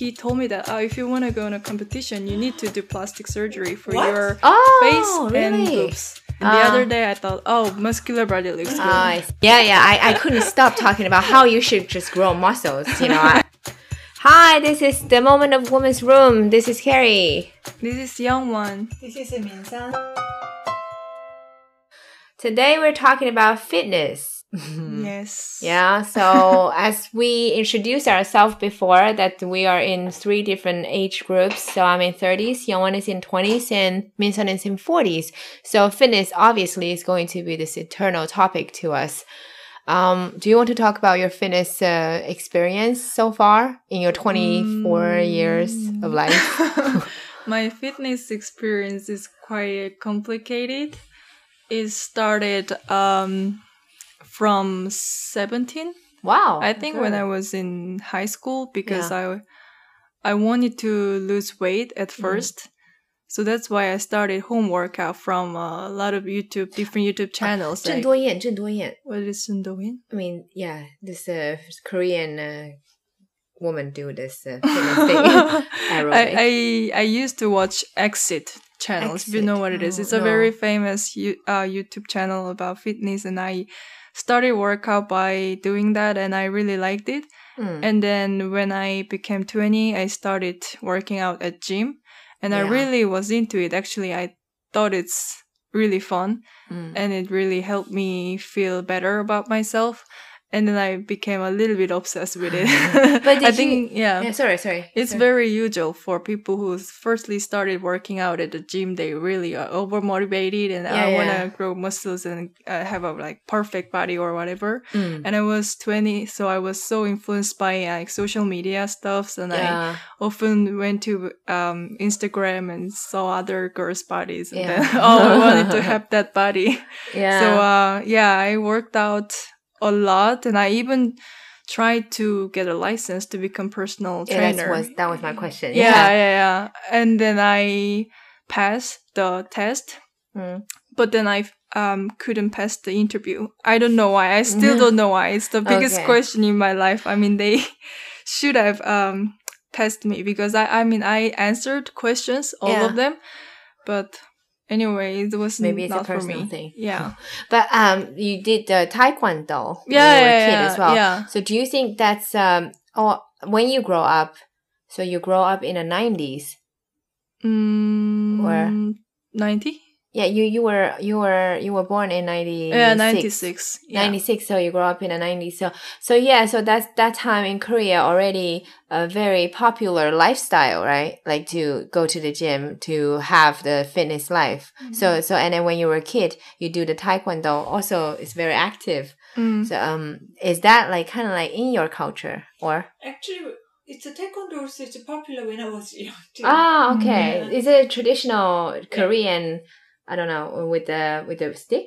he told me that oh, if you want to go on a competition, you need to do plastic surgery for What? your Oh, face and boobs. And the Ah. other day, I thought, oh, muscular body looks good. Ah, I see. yeah, yeah. I, I couldn't stop talking about how you should just grow muscles. You know. I- Hi, this is the moment of woman's room. This is Carrie. this is Youngwon. This is 棉桑。Today we're talking about fitness. Yes. Yeah, so as we introduced ourselves before, that we are in three different age groups. So I'm in 30s, Youngwon is in 20s, and Minsun is in 40s. So fitness obviously is going to be this eternal topic to us. Um, do you want to talk about your fitness uh, experience so far in your 24 years of life? My fitness experience is quite complicated. It started um, from 17. Wow. I think good. when I was in high school because yeah. I I wanted to lose weight at mm-hmm. first. Mm. So that's why I started home workout from a lot of YouTube, different YouTube channels. Uh, like, Yen, What is Zhen I mean, yeah, this uh, Korean uh, woman do this uh, I, I, I used to watch Exit channels. Exit. You know what it is? It's a no. very famous uh, YouTube channel about fitness, and I started workout by doing that, and I really liked it. Mm. And then when I became twenty, I started working out at gym, and I really was into it. Actually, I thought it's really fun, Mm. and it really helped me feel better about myself. And then I became a little bit obsessed with it. But I think, you- yeah, Yeah, sorry, sorry. it's sorry. very usual for people who firstly started working out at the gym. They really are over motivated and Yeah, I want to grow muscles and uh, have a like perfect body or whatever. Mm. And I was 20, so I was so influenced by like social media stuffs, and I often went to um, Instagram and saw other girls' bodies, and Yeah. then oh, I wanted to have that body. yeah. So uh, yeah, I worked out a lot, and I even tried to get a license to become personal yeah, trainer. that was that was my question. yeah, yeah, yeah. And then I passed the test, Mm. but then I um couldn't pass the interview. I don't know why. I still don't know why. It's the biggest Okay. question in my life. I mean, they should have um passed me because I I mean I answered questions all Yeah. of them, but anyway, it was Maybe it's a personal thing. Yeah. But um, you did the taekwondo when Yeah, you were a kid yeah, as well. yeah. So do you think that's um, or when you grow up? So you grow up in the nineties. Mm, 90? Yeah, you you were you were you were born in ninety. Yeah, 96. Yeah. 96 so you grew up in the 90s so so yeah so that's that time in korea already a very popular lifestyle right like to go to the gym to have the fitness life Mm-hmm. so so and then when you were a kid you do the taekwondo also it's very active Mm. so um is that like kind of like in your culture or Actually, it's a taekwondo also it's popular when I was young too. ah okay Mhm. is it a traditional korean i don't know uh, with the with the stick?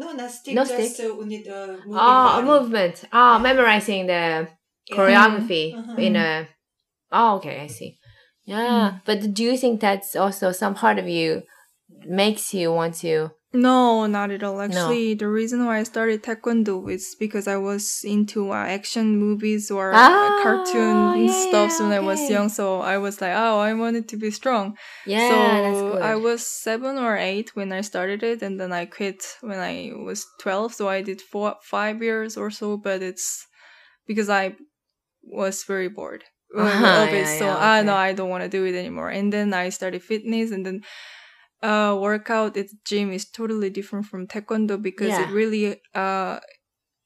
No, not stick. No just stick? Uh, only the moving ah, oh a movement. Oh memorizing the choreography Mhm. in a oh okay i see. Yeah mm. but do you think that's also some part of you makes you want to No, not at all. Actually, the reason why I started taekwondo is because I was into uh, action movies or uh, Ah, cartoon yeah, stuff when I was young. So I was like, oh, I wanted to be strong. yeah so I was seven or eight when I started it, and then I quit when I was twelve. So I did four, five years or so, but it's because I was very bored uh, Uh-huh, of it. yeah, so yeah, I know okay. I don't want to do it anymore. And then I started fitness, and then uh, workout at the gym is totally different from taekwondo because Yeah. it really uh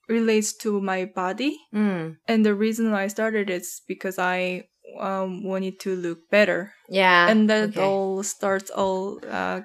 relates to my body. mm, And the reason I started is because I um wanted to look better yeah and that okay. all starts all uh,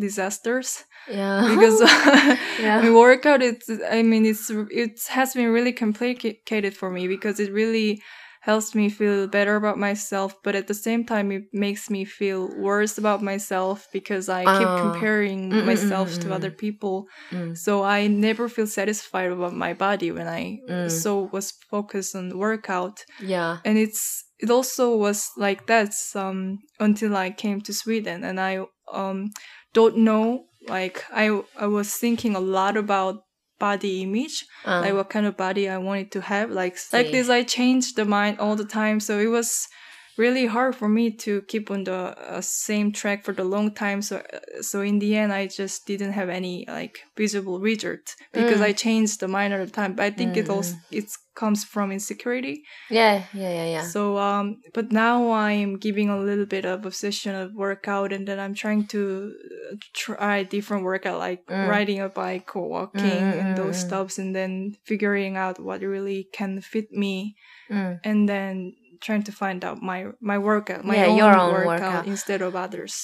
disasters yeah because Yeah. Mean, workout it's i mean it's it has been really complicated for me because it really helps me feel better about myself but at the same time it makes me feel worse about myself because i keep Oh. comparing Mm, mm, myself mm, to mm. other people Mm. so i never feel satisfied about my body when i Mm. so was focused on workout yeah and it's it also was like that um until I came to Sweden and I um don't know like I I was thinking a lot about body image uh, like what kind of body I wanted to have like like this I changed the mind all the time so it was really hard for me to keep on the uh, same track for the long time. So uh, so in the end, I just didn't have any like visible result because Mm. I changed the mind at the time. But I think it also it comes from insecurity. Yeah, yeah, yeah, yeah. So um, but now I'm giving a little bit of obsession of workout, and then I'm trying to uh, try different workout like Mm. riding a bike or walking Mm, mm, and those mm, mm. stuffs, and then figuring out what really can fit me, Mm. and then trying to find out my my workout, my Yeah, own, your own workout, workout. instead of others.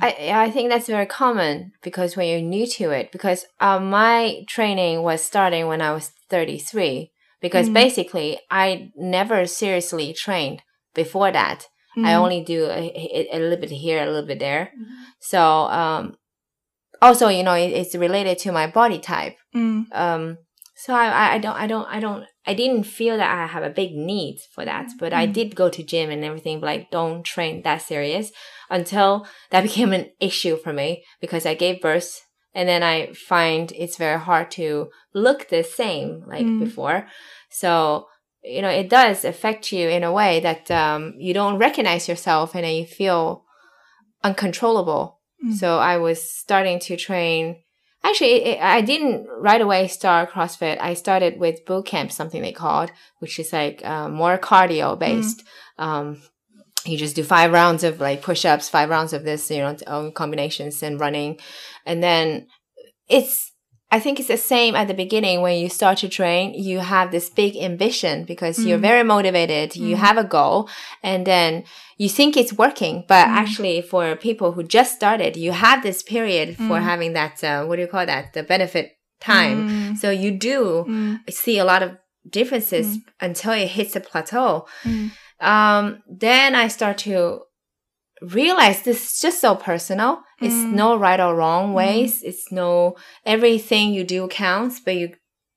I I think that's very common because when you're new to it, because uh, my training was starting when I was 33. Because Mm. basically, I never seriously trained before that. I Mm. only do a, a, a little bit here, a little bit there. Mhm. So, um, also, you know, it, it's related to my body type. Mm. Um, so I, I, I don't, I don't, I don't, I didn't feel that I have a big need for that, but I Mm. did go to gym and everything, but like don't train that serious until that became an issue for me because I gave birth and then I find it's very hard to look the same like Mm. before. So, you know, it does affect you in a way that, um, you don't recognize yourself and then you feel uncontrollable. Mm. So I was starting to train. Actually, it, I didn't right away start CrossFit. I started with boot camp, something they called, which is like uh, more cardio based. Um, you just do five rounds of like push ups, five rounds of this, you know, combinations and running. And then it's, I think it's the same at the beginning when you start to train, you have this big ambition because you're Mm. very motivated, you Mm. have a goal, and then you think it's working. But Mm. actually, for people who just started, you have this period for Mm. having that, uh, what do you call that? The benefit time. Mm. So you do Mm. see a lot of differences until it hits a plateau um, then I start to realize this is just so personal. It's Mm. no right or wrong Mm. ways. It's no everything you do counts, but you,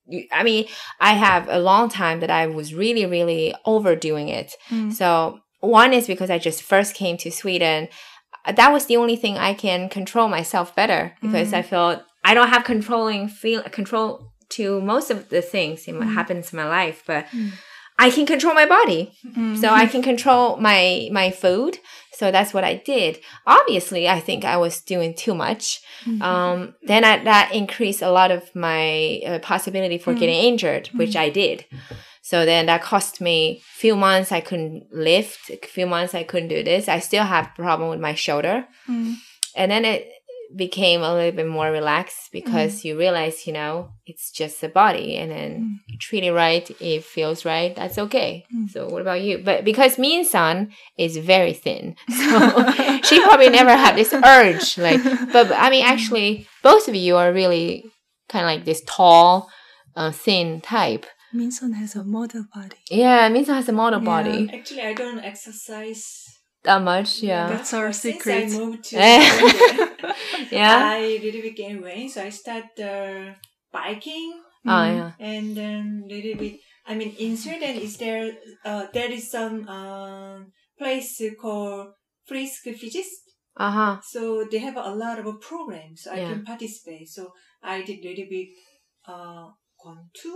you. I mean, I have a long time that I was really, really overdoing it. Mm. So one is because I just first came to Sweden. That was the only thing I can control myself better because Mm. I felt I don't have controlling feel control to most of the things in what Mm. happens in my life, but Mm. I can control my body Mm. so I can control my my food. So that's what I did. Obviously, I think I was doing too much. Mm. Um, then I, that increased a lot of my uh, possibility for Mm. getting injured, which I did. So then that cost me a few months I couldn't lift, a few months I couldn't do this. I still have problem with my shoulder. Mm. And then it became a little bit more relaxed because you realize, you know, it's just a body and then Mm. treat it right, it feels right, that's okay. Mm. So what about you? But because Minsun is very thin, so she probably never had this urge. Like, but, but I mean, actually, both of you are really kind of like this tall, uh, thin type. Minsun has a model body. Yeah, Minsun has a model Yeah. body Actually, I don't exercise. That much. Yeah, That's our secret. Since I moved to. Sweden, yeah. I little bit gain weight, so I start uh, biking Oh Mm. yeah. and then little bit. I mean, in Sweden, is there uh, there is some um, place called Frisk Fysiskt. Uh huh. So they have a lot of programs I Yeah. can participate. So I did little bit uh, Kwantu,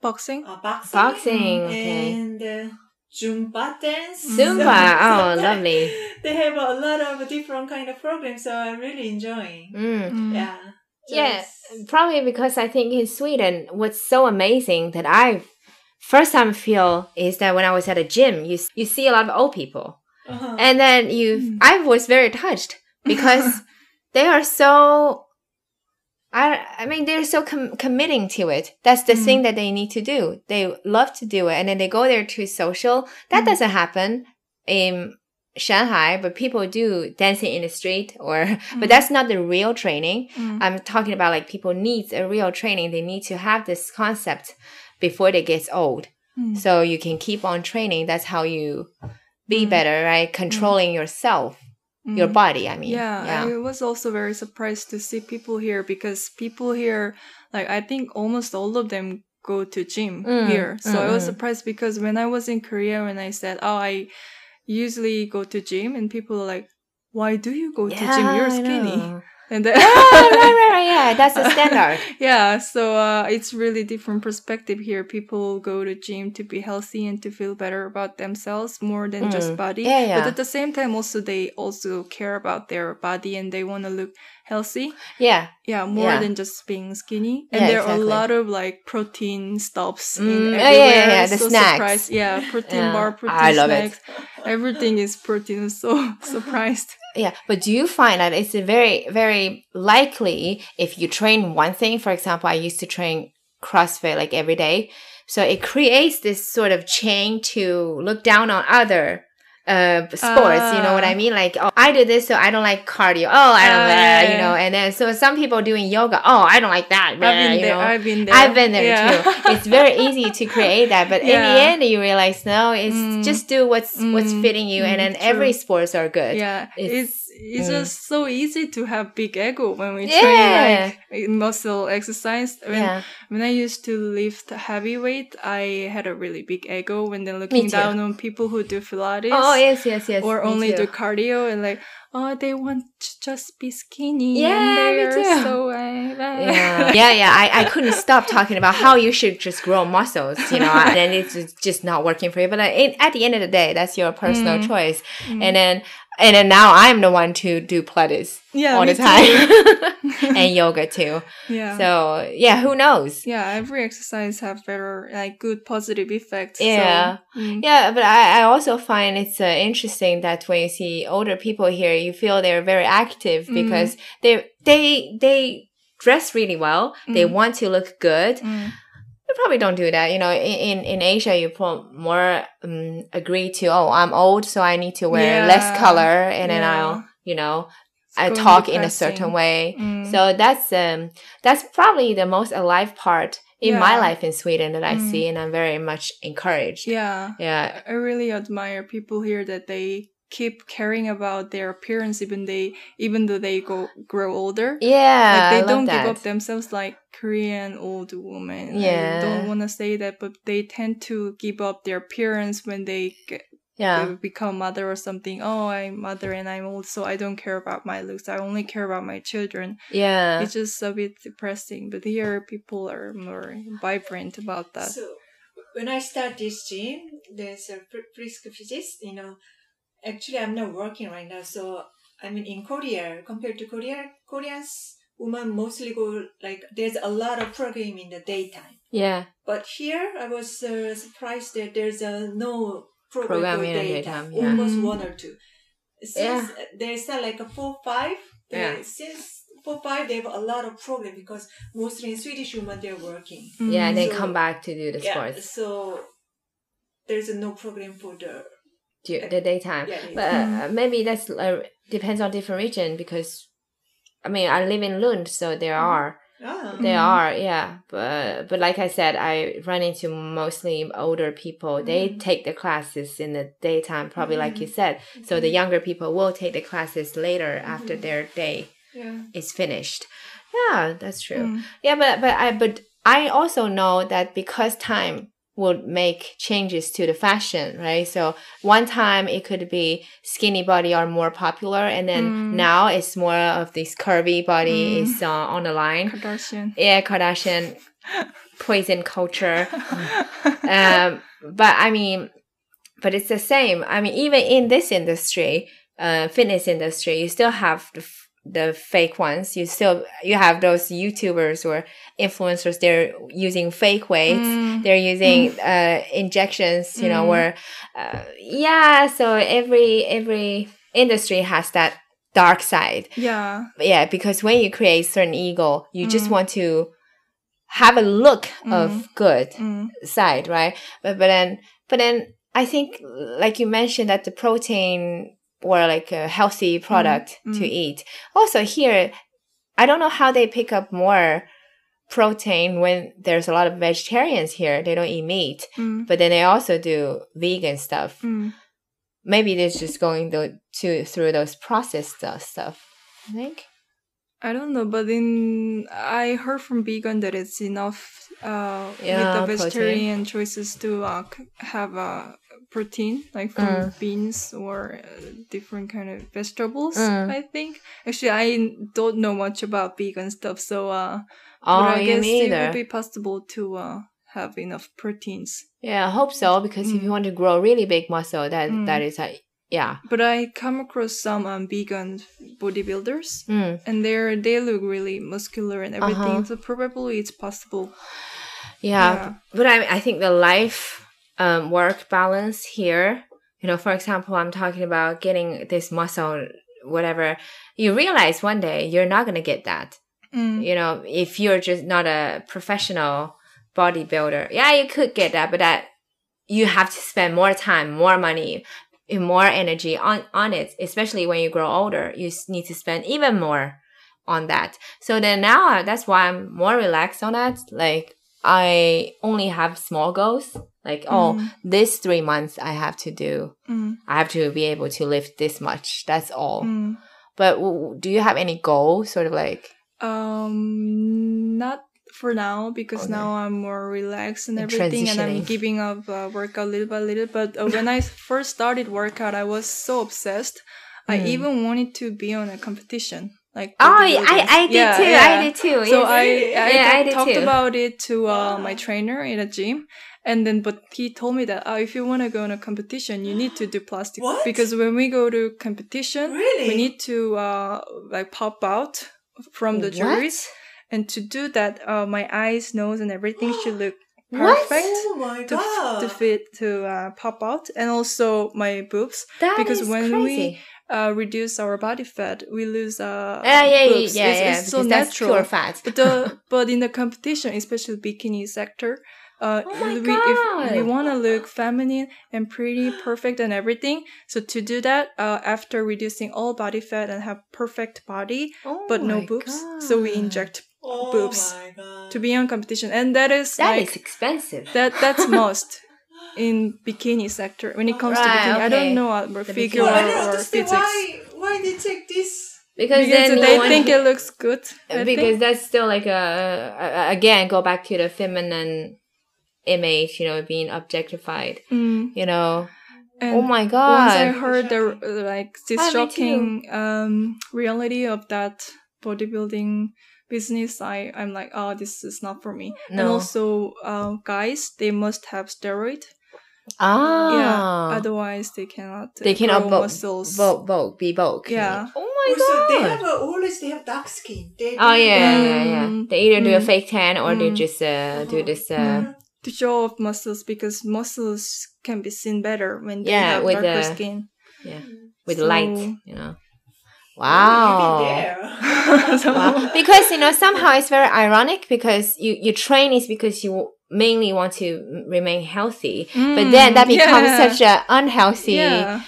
Boxing. uh, boxing, Boxing. Okay. and uh, Zumba dance. Zumba. Oh, lovely. They have a lot of different kind of programs, so I'm really enjoying. Mm. Mm. Yeah. Yeah, probably because I think in Sweden, what's so amazing that I first time feel is that when I was at a gym, you you see a lot of old people, Uh-huh. and then you, Mm. I was very touched because they are so. I, I mean, they're so com- committing to it. That's the Mm. thing that they need to do. They love to do it, and then they go there to social. That Mm. doesn't happen in Shanghai, but people do dancing in the street, or but Mm. that's not the real training. Mm. I'm talking about like people need a real training. They need to have this concept before they get old. Mm. So you can keep on training. That's how you be Mm. better, right? Controlling yourself, your Mm. body. I mean, yeah, yeah. I was also very surprised to see people here because people here, like I think almost all of them go to gym Mm, here. So I mm, was mm. surprised because when I was in Korea, when I said, "Oh, I usually go to gym," and people are like, "Why do you go to gym? You're skinny." and then oh, right, right, right. Yeah, that's the standard. yeah, so uh, it's really different perspective here. People go to gym to be healthy and to feel better about themselves more than just Mm. body. Yeah, yeah. But at the same time, also they also care about their body and they want to look healthy. Yeah. Yeah, more Yeah. than just being skinny. And Yeah, there are a lot of like protein stops Mm, in oh, everywhere. yeah, yeah, yeah, the so snacks. surprised. Yeah, protein Yeah. bar, protein I love it. snacks. Everything is protein. So surprised. Yeah, but do you find that it's very, very likely if you train one thing? For example, I used to train CrossFit like every day, so it creates this sort of chain to look down on other uh sports. you know what I mean? Like, oh, I did this, so I don't like cardio. Oh, I don't, uh, yeah, you know. And then so some people doing yoga. Oh, I don't like that. I've blah, been you there. know. I've been there. I've been there Yeah. too. It's very easy to create that, but in the end, you realize no, it's Mm. just do what's what's Mm, fitting you, and mm, then true. every sports are good. yeah, It's- it's it's mm. just so easy to have big ego when we Yeah. train like muscle exercise. When yeah. when I used to lift heavy weight, I had a really big ego when they're looking down on people who do Pilates. Oh yes, yes, yes. or only do cardio and like oh they want to just be skinny Yeah, and me too. so uh, yeah, yeah, yeah. I, I couldn't stop talking about how you should just grow muscles, you know, and then it's just- not working for you. But uh, it, at the end of the day, that's your personal Mm. choice. Mm. And then, and then now I'm the one to do Pilates yeah all the time, and yoga too. yeah So yeah, who knows? yeah every exercise have better like good positive effects so, Yeah. mm. Yeah, but I, I also find it's uh, interesting that when you see older people here, you feel they're very active Mm. because they they they dress really well. They Mm. want to look good. Mm. You probably don't do that. You know, in in, Asia, you more um, agree to oh, I'm old, so I need to wear less color, and then I'll you know I talk in a certain way. Mm. So that's um that's probably the most alive part in my life in Sweden that I Mm. see, and I'm very much encouraged. yeah Yeah. I really admire people here that they keep caring about their appearance even they even though they go grow older Yeah, like they I don't give that. up themselves like Korean old women. Yeah. I don't want to say that, but they tend to give up their appearance when they get, Yeah, they become mother or something. Oh, I'm mother and I'm old, so I don't care about my looks. I only care about my children. yeah, It's just a bit depressing. But here, people are more vibrant about that. So when I start this gym, there's a fr- frisk physicist. You know, actually I'm not working right now. So I mean, in Korea, compared to Korea, Koreans women mostly go like there's a lot of program in the daytime. yeah, But here, I was uh, surprised that there's uh, no program, Program in the daytime, daytime, yeah. almost Mm. one or two. Since Yeah. there's uh, like a four five, Yeah. since four five they have a lot of program because mostly in Swedish women they're working. yeah. And they So- come back to do the Yeah, sports, so there's no program for the the daytime. yeah. But uh, maybe that's uh, depends on different region because, I mean, I live in Lund, so there Mhm. are ah, there Mhm. are yeah. But but like I said, I run into mostly older people. They Mhm. take the classes in the daytime, probably like you said. So the younger people will take the classes later after their day yeah. is finished. Yeah, that's true. Mm. Yeah, but but I but I also know that because time would make changes to the fashion, right? So one time it could be skinny body are more popular, and then Mm. now it's more of this curvy body Mm. is uh, on the line. Kardashian. Yeah, Kardashian poison culture. um, but I mean, but it's the same. I mean, even in this industry, uh, fitness industry, you still have the, f- the fake ones. You still you have those YouTubers or influencers. They're using fake weights. Mm. They're using uh, injections. You know, Mm. where uh, yeah. So every every industry has that dark side Yeah. yeah because when you create certain ego you just Mm. want to have a look of good Mm. side right but but then but then i think like you mentioned that the protein or like a healthy product to mm. eat also here i don't know how they pick up more protein when there's a lot of vegetarians here they don't eat meat Mm. but then they also do vegan stuff Mm. maybe they're just going to, to through those processed uh, stuff i think I don't know, but in I heard from vegan that it's enough uh, Yeah, with the protein. vegetarian choices to uh, have a protein, like from Mm. beans or uh, different kind of vegetables. Mm. I think actually I don't know much about vegan stuff, so uh, Oh, but I guess it would be possible to uh have enough proteins. Yeah, I hope so because if you Mm. want to grow really big muscle, that Mm. that is a yeah. But I come across some um, vegan bodybuilders, Mm. and they're they look really muscular and everything. Uh-huh. So probably it's possible. Yeah, Yeah. but I I think the life um work balance here, you know, for example, I'm talking about getting this muscle whatever. You realize one day you're not going to get that. Mm. You know, if you're just not a professional bodybuilder. Yeah, you could get that, but that you have to spend more time, more money, more energy on on it, especially when you grow older. You need to spend even more on that. So then now that's why I'm more relaxed on that. Like I only have small goals. Like, oh, Mm. this three months I have to do, Mm. I have to be able to lift this much. That's all. Mm. But w- do you have any goal, sort of like, Um, not for now because Okay. now I'm more relaxed and And everything, and I'm giving up uh, workout little by little. But uh, when I first started workout, I was so obsessed. I Mm. even wanted to be on a competition. Like oh, yeah. I, I did Yeah, too. yeah. I did too. So yes. I, I, yeah, I did talked too. about it to uh, my trainer in a gym, and then but he told me that uh, if you want to go on a competition, you need to do plastic What? because when we go to competition, Really? we need to uh, like pop out from the juries, and to do that, uh, my eyes, nose, and everything should look perfect Oh my to, f- to fit to uh, pop out, and also my boobs. That because is when we- crazy. Uh, reduce our body fat, we lose uh, yeah, yeah, yeah, boobs. yeah, It's, yeah, it's so because that's natural. pure fat. But the but in the competition, especially bikini sector, uh, Oh my we, if we want to look feminine and pretty, perfect, and everything, so to do that, uh, after reducing all body fat and have perfect body Oh but no my boobs, so we inject oh boobs my god. to be on competition, and that is That like is expensive. that that's most in bikini sector when it comes to Right, bikini. I don't know about The figure Well, bikini. I don't or, or physique. why why they take this. because, Because then they think to- it looks good. I because think. that's still like a, a again go back to the feminine image, you know, being objectified. Mm. You know, And oh my god! Once I heard the uh, like this Ah, shocking um, reality of that bodybuilding business, I I'm like, oh, this is not for me. And also, uh, guys, they must have steroid. ah, Yeah, otherwise they cannot. They cannot grow vogue, muscles. vogue, vogue, be bulk. Yeah. Oh my Also, they have a, always they have dark skin. They Oh do yeah, the- yeah, yeah. Mm. They either do a Mm. fake tan or they Mm. just uh, do this. Uh, Mm. To show off muscles because muscles can be seen better when they Yeah, have with darker the- skin. Yeah, with So- light, you know. Wow. you've been there. So- Wow. because you know somehow it's very ironic because you you train is because you mainly want to remain healthy, but then that Mm, becomes yeah. such a unhealthy. yeah,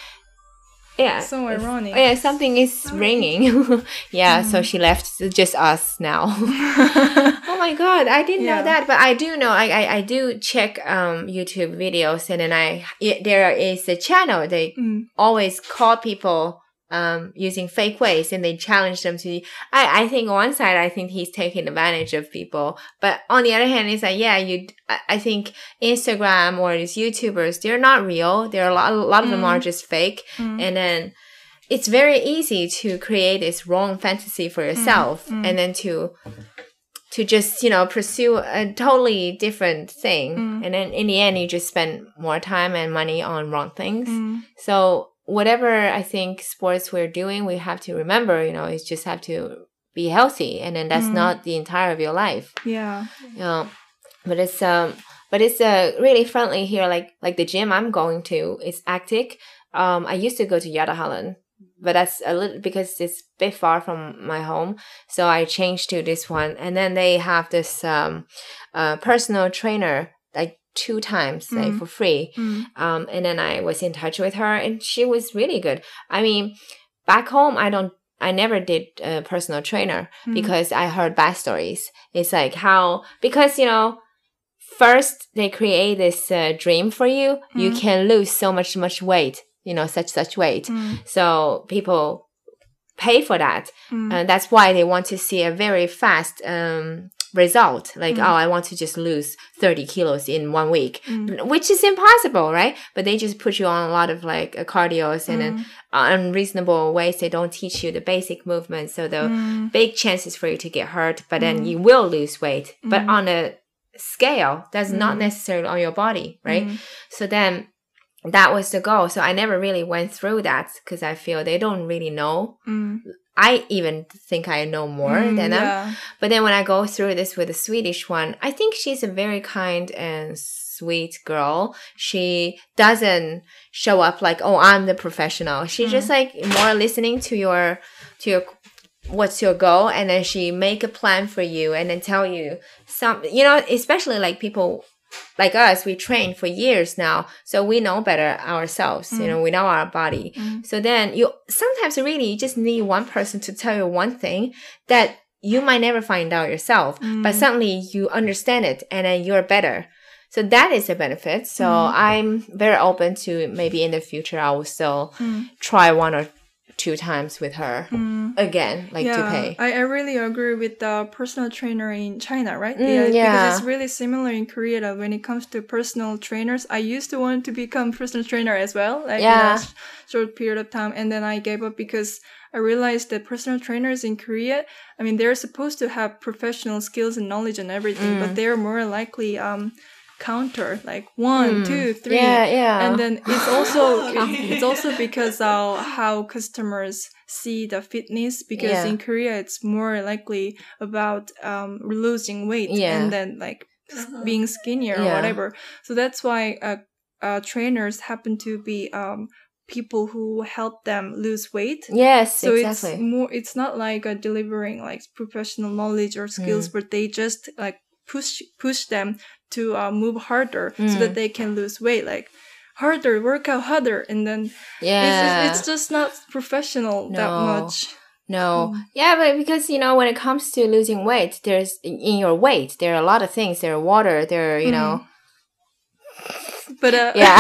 yeah. so ironic. Yeah, something is ringing. yeah, so Mm. she left just us now. oh my god, I didn't know that, but I do know. I, I I do check um YouTube videos, and then I it, there is a channel they Mm. always call people um using fake ways, and they challenge them to. I I think on one side, I think he's taking advantage of people, but on the other hand, it's like yeah, you. I, I think Instagram or these YouTubers, they're not real. There are a lot, a lot of them Mm. are just fake, Mm. and then it's very easy to create this wrong fantasy for yourself mm. and then to to just you know pursue a totally different thing Mm. and then in the end you just spend more time and money on wrong things Mm. so whatever i think sports we're doing we have to remember you know is just have to be healthy and then that's Mm. not the entire of your life Yeah. you know but it's um but it's uh really friendly here like like the gym i'm going to is actic um i used to go to Gerdahallen but that's a little because it's a bit far from my home so i changed to this one and then they have this um uh personal trainer like two times like Mm. for free Mm. um, and then I was in touch with her, and she was really good. I mean, back home, I don't, I never did a personal trainer Mm. because I heard bad stories. It's like how because you know, first they create this uh, dream for you, you Mm. can lose so much much weight, you know, such such weight. Mm. So people pay for that, Mm. and that's why they want to see a very fast um result. Like, Mm. oh, I want to just lose 30 kilos in one week, Mm. which is impossible, right? But they just put you on a lot of like uh, cardios and Mm. unreasonable ways. They don't teach you the basic movements. So the Mm. big chances for you to get hurt, but then Mm. you will lose weight. But Mm. on a scale, that's not necessarily on your body, right? So then that was the goal. So I never really went through that because I feel they don't really know. Mm. I even think I know more Mm, than them. But then when I go through this with the Swedish one, I think she's a very kind and sweet girl. She doesn't show up like, "Oh, I'm the professional." She's just like more listening to your to your what's your goal and then she make a plan for you and then tell you some you know, especially like people like us, we train for years now, so we know better ourselves. You Mm. know, we know our body. Mm. So then you sometimes really you just need one person to tell you one thing that you might never find out yourself, but Mm. suddenly you understand it and then you're better. So that is a benefit. So Mm. I'm very open to maybe in the future I will still Mm. try one or two times with her Mm. again, like to pay. I, I really agree with the personal trainer in China, right? Mm, yeah. Because it's really similar in Korea that when it comes to personal trainers. I used to want to become personal trainer as well, like in a short period of time, and then I gave up because I realized that personal trainers in Korea, I mean, they're supposed to have professional skills and knowledge and everything, Mm. but they're more likely um counter like one, Mm. two, three, Yeah, yeah. and then it's also it's also because of how customers see the fitness because Yeah. in korea it's more likely about um, losing weight Yeah. and then like Uh-huh. being skinnier or whatever so that's why uh, uh, trainers happen to be um, people who help them lose weight yes, so exactly. it's more it's not like uh, delivering like professional knowledge or skills Mm. but they just like push push them to uh, move harder so that Mm. they can lose weight like harder work out harder and then yeah. it's, just, it's just not professional that much No. Mm. Yeah, but because you know when it comes to losing weight, there's in your weight there are a lot of things. There are water. There are you know. but uh, Yeah.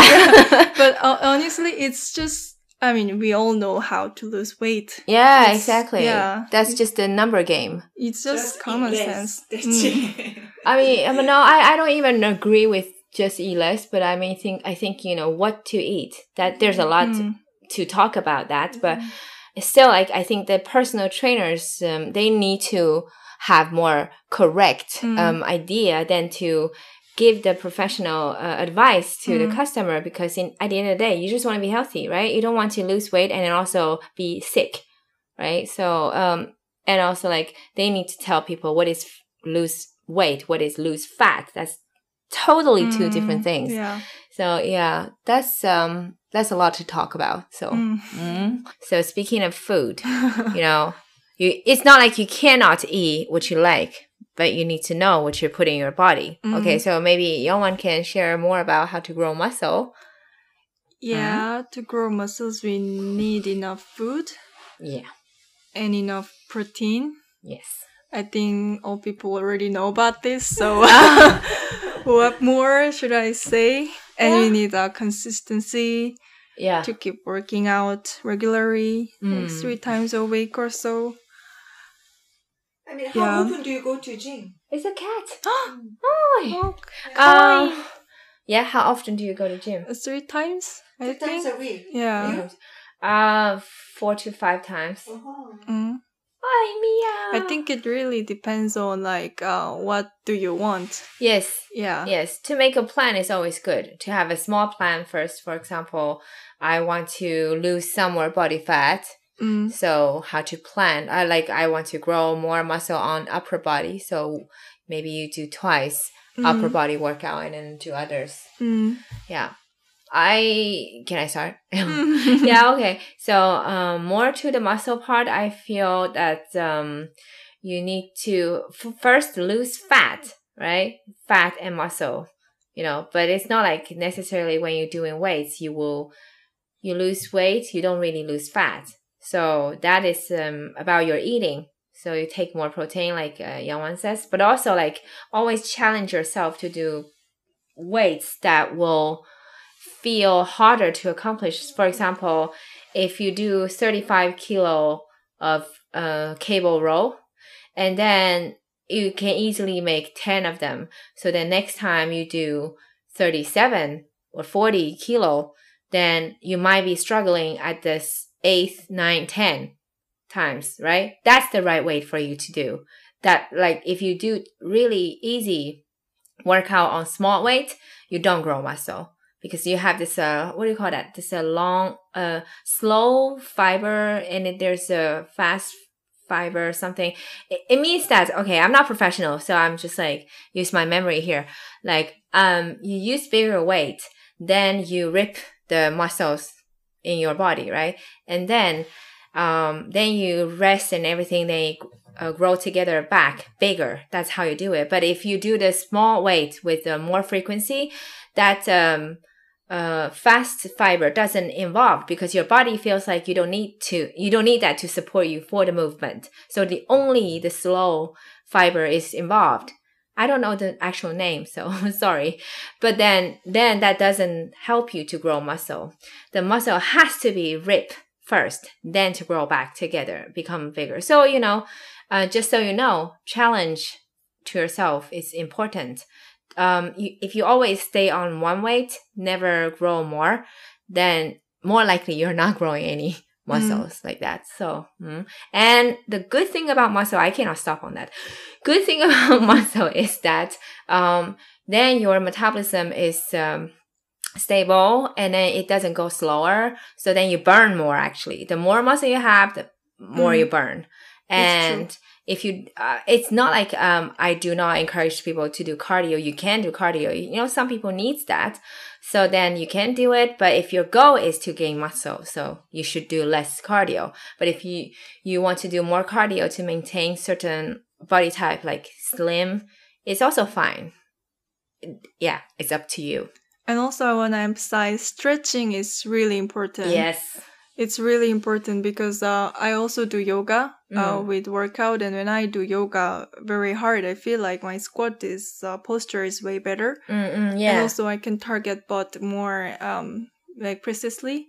but uh, honestly it's just i mean we all know how to lose weight Yeah, It's- exactly. yeah. That's just a number game. it's just, eat common less. sense Mm. I mean, I mean, no, I, I don't even agree with just eat less, but I mean, think I think you know what to eat. That there's a lot Mm. to talk about that, but still, like I think the personal trainers um, they need to have more correct Mm. um, idea than to give the professional uh, advice to the Mm. customer because in at the end of the day you just want to be healthy right? You don't want to lose weight and then also be sick right? So um and also like they need to tell people what is f- lose weight what is lose fat. That's totally two Mm, different things. yeah. So yeah that's um that's a lot to talk about so. Mm. Mm. so speaking of food you know you it's not like you cannot eat what you like but you need to know what you're putting in your body okay Mm. so maybe Youngwon can share more about how to grow muscle yeah to grow muscles we need enough food yeah and enough protein yes I think all people already know about this, so what more should I say? And Yeah. you need a consistency yeah to keep working out regularly, like Mm. three times a week or so. I mean, how Yeah. often do you go to gym? it's a cat oh, oh um, yeah how often do you go to gym three times, I Two times a week. Yeah. You? uh four to five times Oh. Mm. Hi, Mia. I think it really depends on like uh, what do you want. yes Yeah. Yes, to make a plan is always good. To have a small plan first. For example, I want to lose some more body fat. Mm. So how to plan? I like I want to grow more muscle on upper body. So maybe you do twice upper Mm. body workout and then do others. Mm. Yeah. I can I start? Yeah, okay. So um, more to the muscle part, I feel that um, you need to f- first lose fat, right? Fat and muscle, you know. But it's not like necessarily when you're doing weights, you will you lose weight, you don't really lose fat. So that is um, about your eating. So you take more protein, like uh, Yang says, but also like always challenge yourself to do weights that will feel harder to accomplish. For example, if you do 35 kilo of uh, cable row, and then you can easily make 10 of them. So then next time you do 37 or 40 kilo, then you might be struggling at this eighth, nine, ten times, right? That's the right weight for you to do. That like if you do really easy workout on small weight, you don't grow muscle because you have this uh what do you call that? This a uh, long uh slow fiber and it, there's a fast fiber or something. It, it means that okay, I'm not professional, so I'm just like use my memory here. Like um you use bigger weight, then you rip the muscles in your body, right? And then um then you rest and everything they uh, grow together back bigger. That's how you do it. But if you do the small weight with uh, more frequency, that um, uh, fast fiber doesn't involve because your body feels like you don't need to, you don't need that to support you for the movement. So the only the slow fiber is involved. I don't know the actual name, so sorry. But then, then that doesn't help you to grow muscle. The muscle has to be ripped first, then to grow back together, become bigger. So, you know, uh, just so you know, challenge to yourself is important. Um, you, if you always stay on one weight, never grow more, then more likely you're not growing any muscles mm. like that. So, mm. and the good thing about muscle, I cannot stop on that. Good thing about muscle is that um, then your metabolism is um, stable and then it doesn't go slower. So then you burn more actually. The more muscle you have, the more mm. you burn and if you uh, it's not like um, i do not encourage people to do cardio. You can do cardio. You know some people needs that. So then you can do it but if your goal is to gain muscle so you should do less cardio. But if you you want to do more cardio to maintain certain body type like slim it's also fine. Yeah it's up to you. And also i want to emphasize stretching is really important. Yes it's really important because uh, I also do yoga uh, mm. with workout, and when I do yoga very hard, I feel like my squat is uh, posture is way better. Mm-mm, yeah. And also, I can target butt more um, like precisely.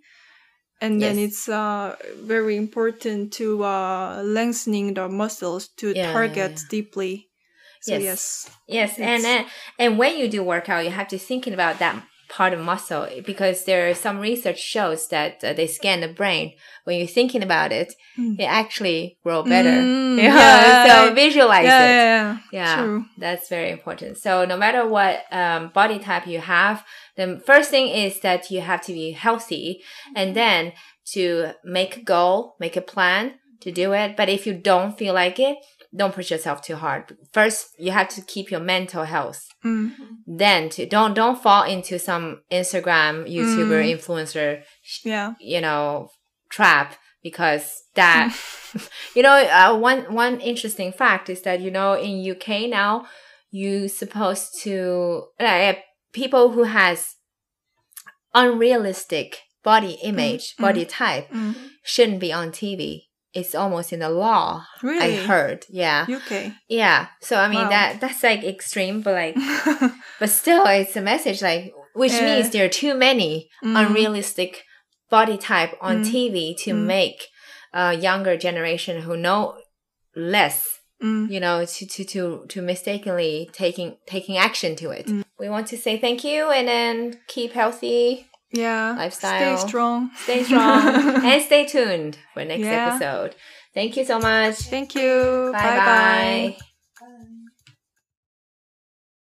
And then it's uh, very important to uh, lengthening the muscles to yeah, target yeah, yeah. deeply. So yes, yes, yes. and uh, and when you do workout, you have to thinking about that part of muscle because there are some research shows that uh, they scan the brain when you're thinking about it mm. it actually grow better. Mm, yeah, so visualize yeah, it. yeah, yeah, True. that's very important. So no matter what um, body type you have the first thing is that you have to be healthy and then to make a goal make a plan to do it. But if you don't feel like it don't push yourself too hard. First, you have to keep your mental health. Mm. Then to don't don't fall into some Instagram YouTuber mm. influencer, yeah, you know, trap because that, you know, uh, one one interesting fact is that you know in UK now you supposed to uh, people who has unrealistic body image, mm. body type mm. shouldn't be on TV it's almost in the law. Really? I heard. Yeah. UK. Yeah. So I mean wow. that that's like extreme, but like but still it's a message like which yeah. means there are too many mm. unrealistic body type on mm. TV to mm. make a younger generation who know less Mm. you know to, to to to mistakenly taking taking action to it mm. we want to say thank you and then keep healthy yeah lifestyle. Stay strong. Stay strong and stay tuned for next yeah. episode. Thank you so much. Thank you. Bye bye. bye.